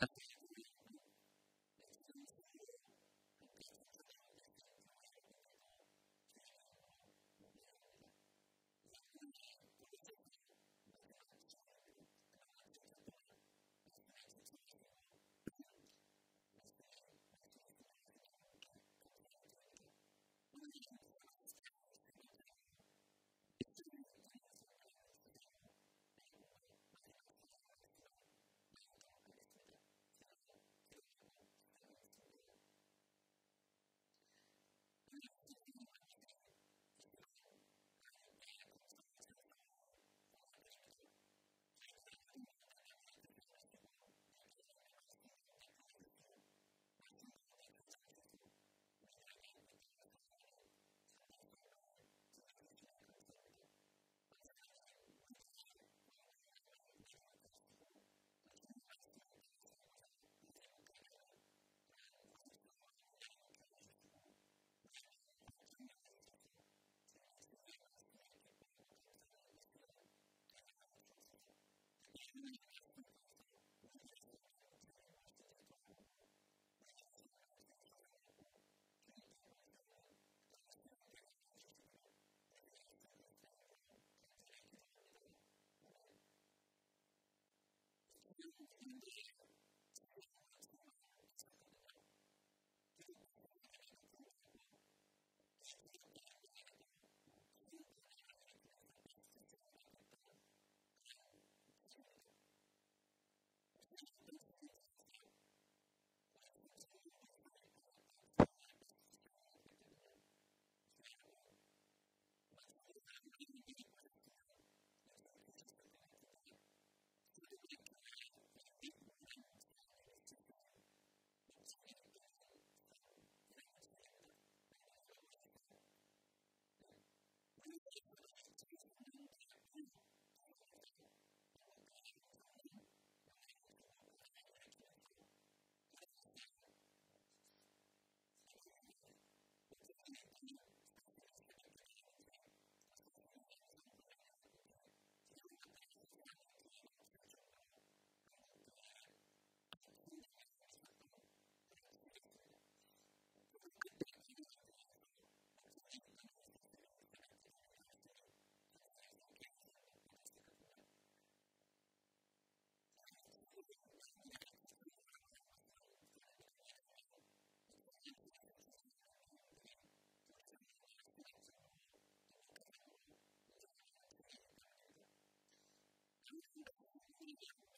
Thank you. すいません。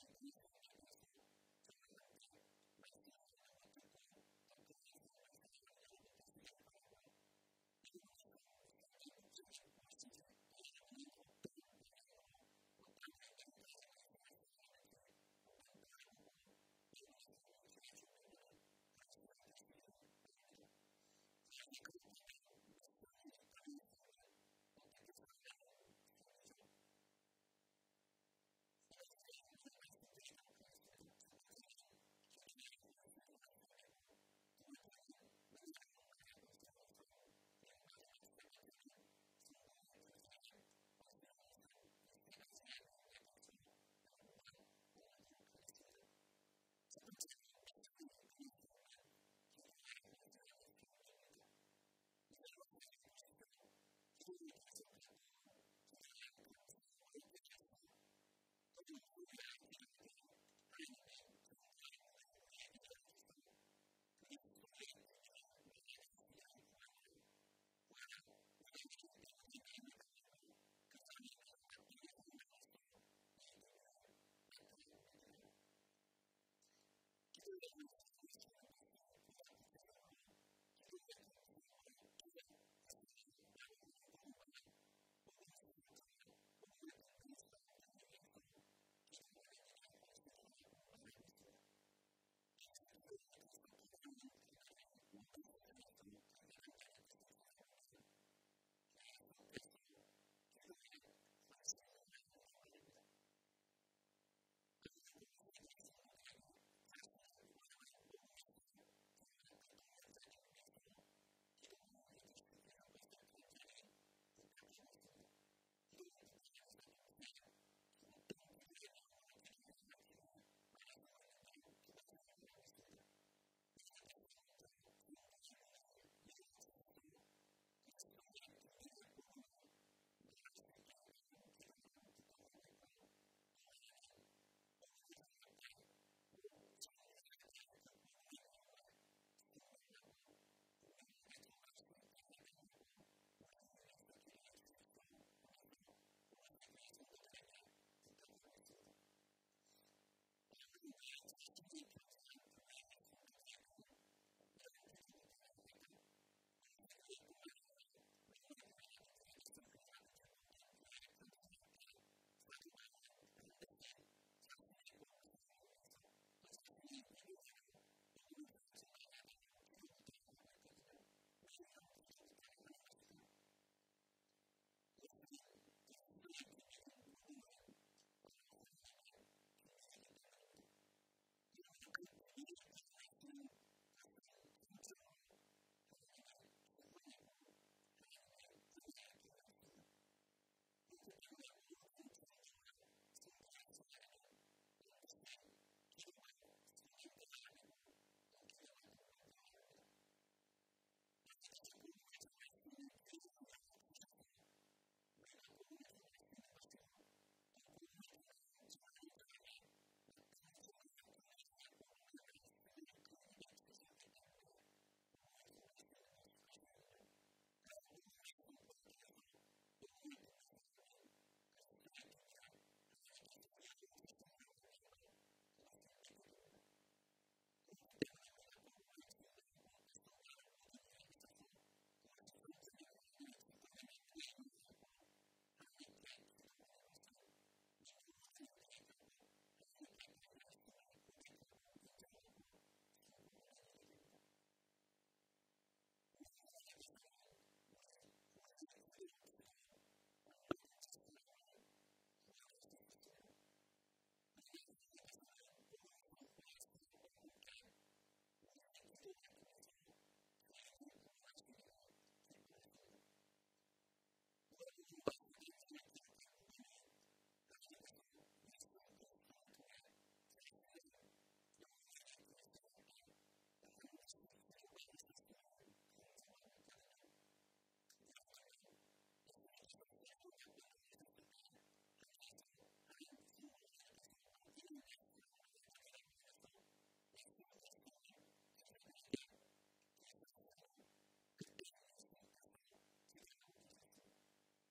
things that he's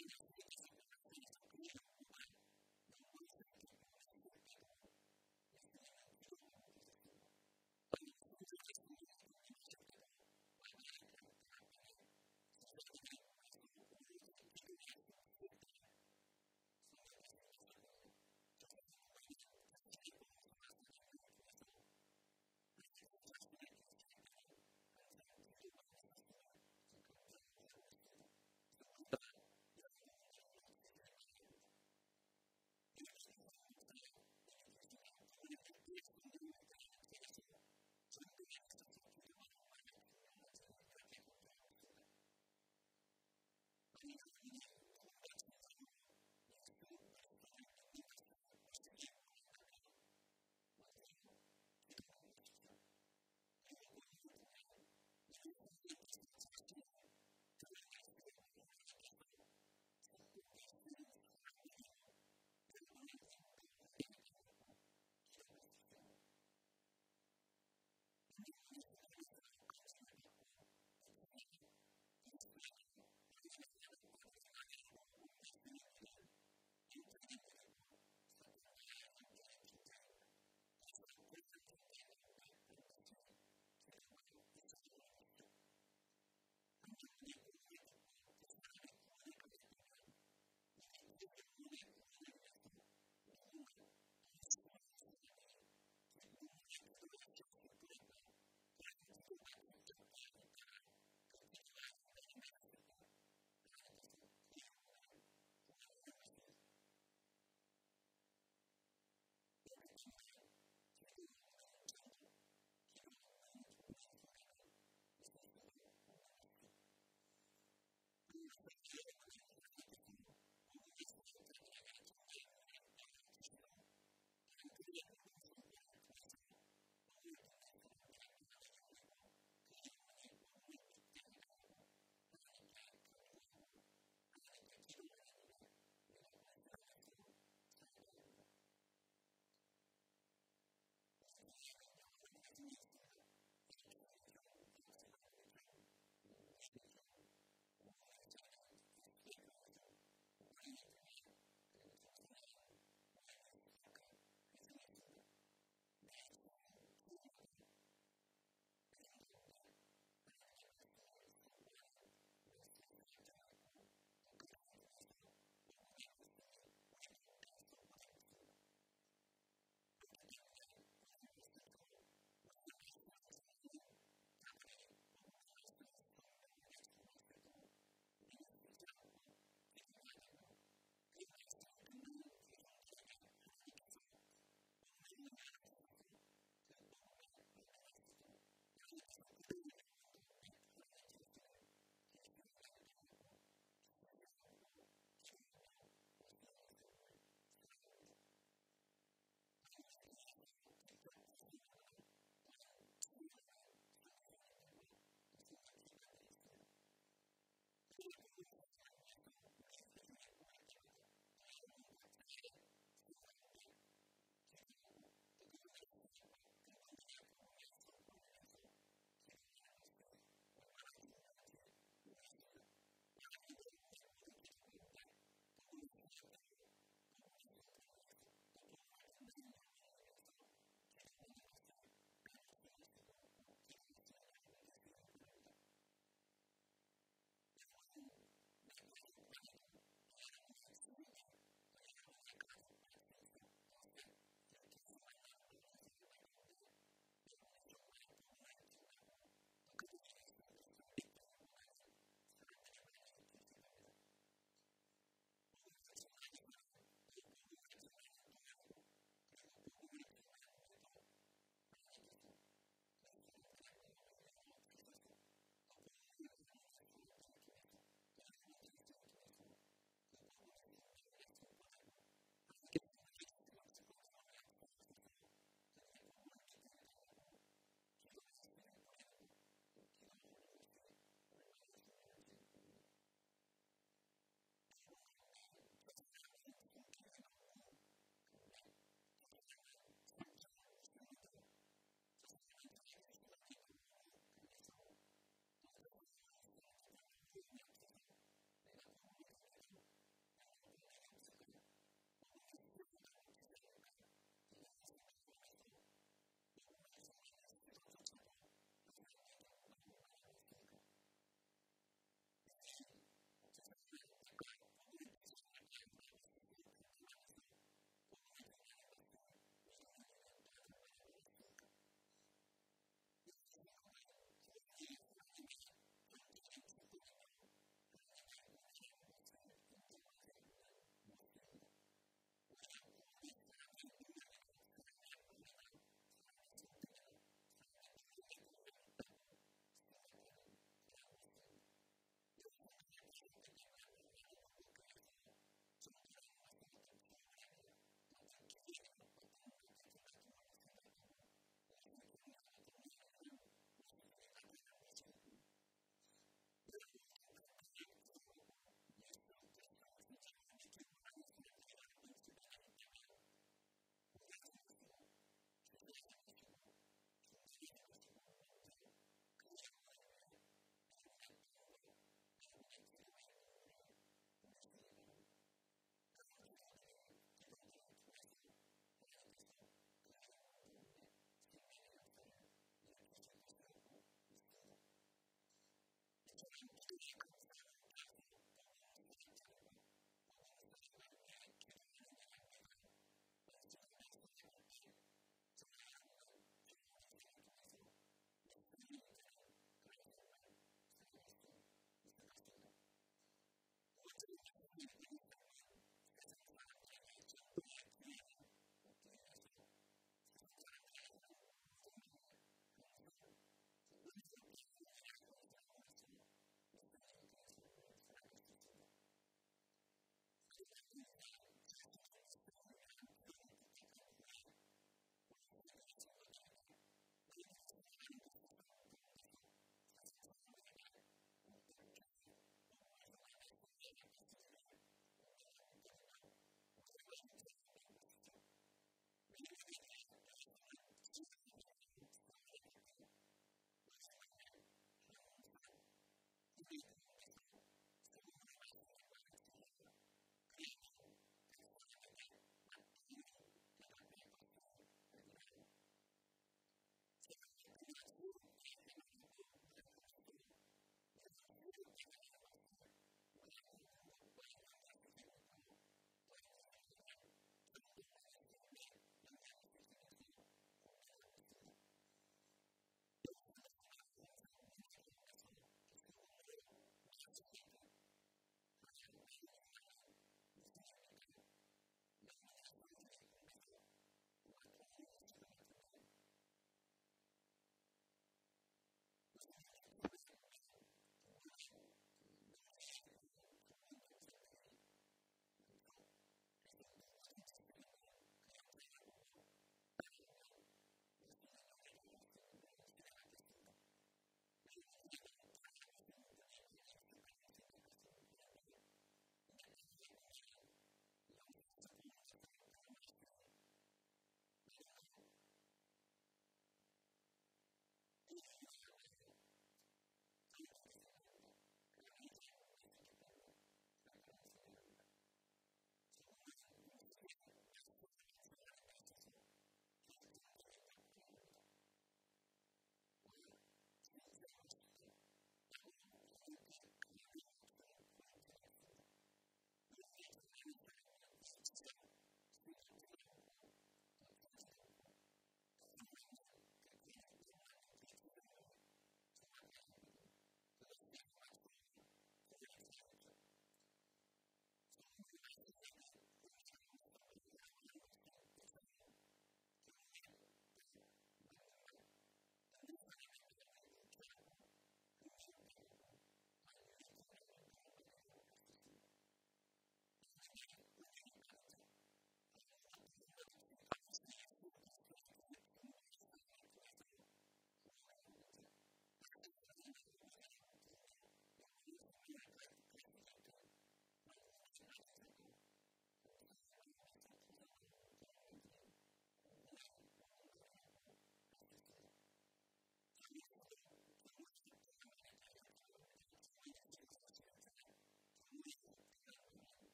fucking hell.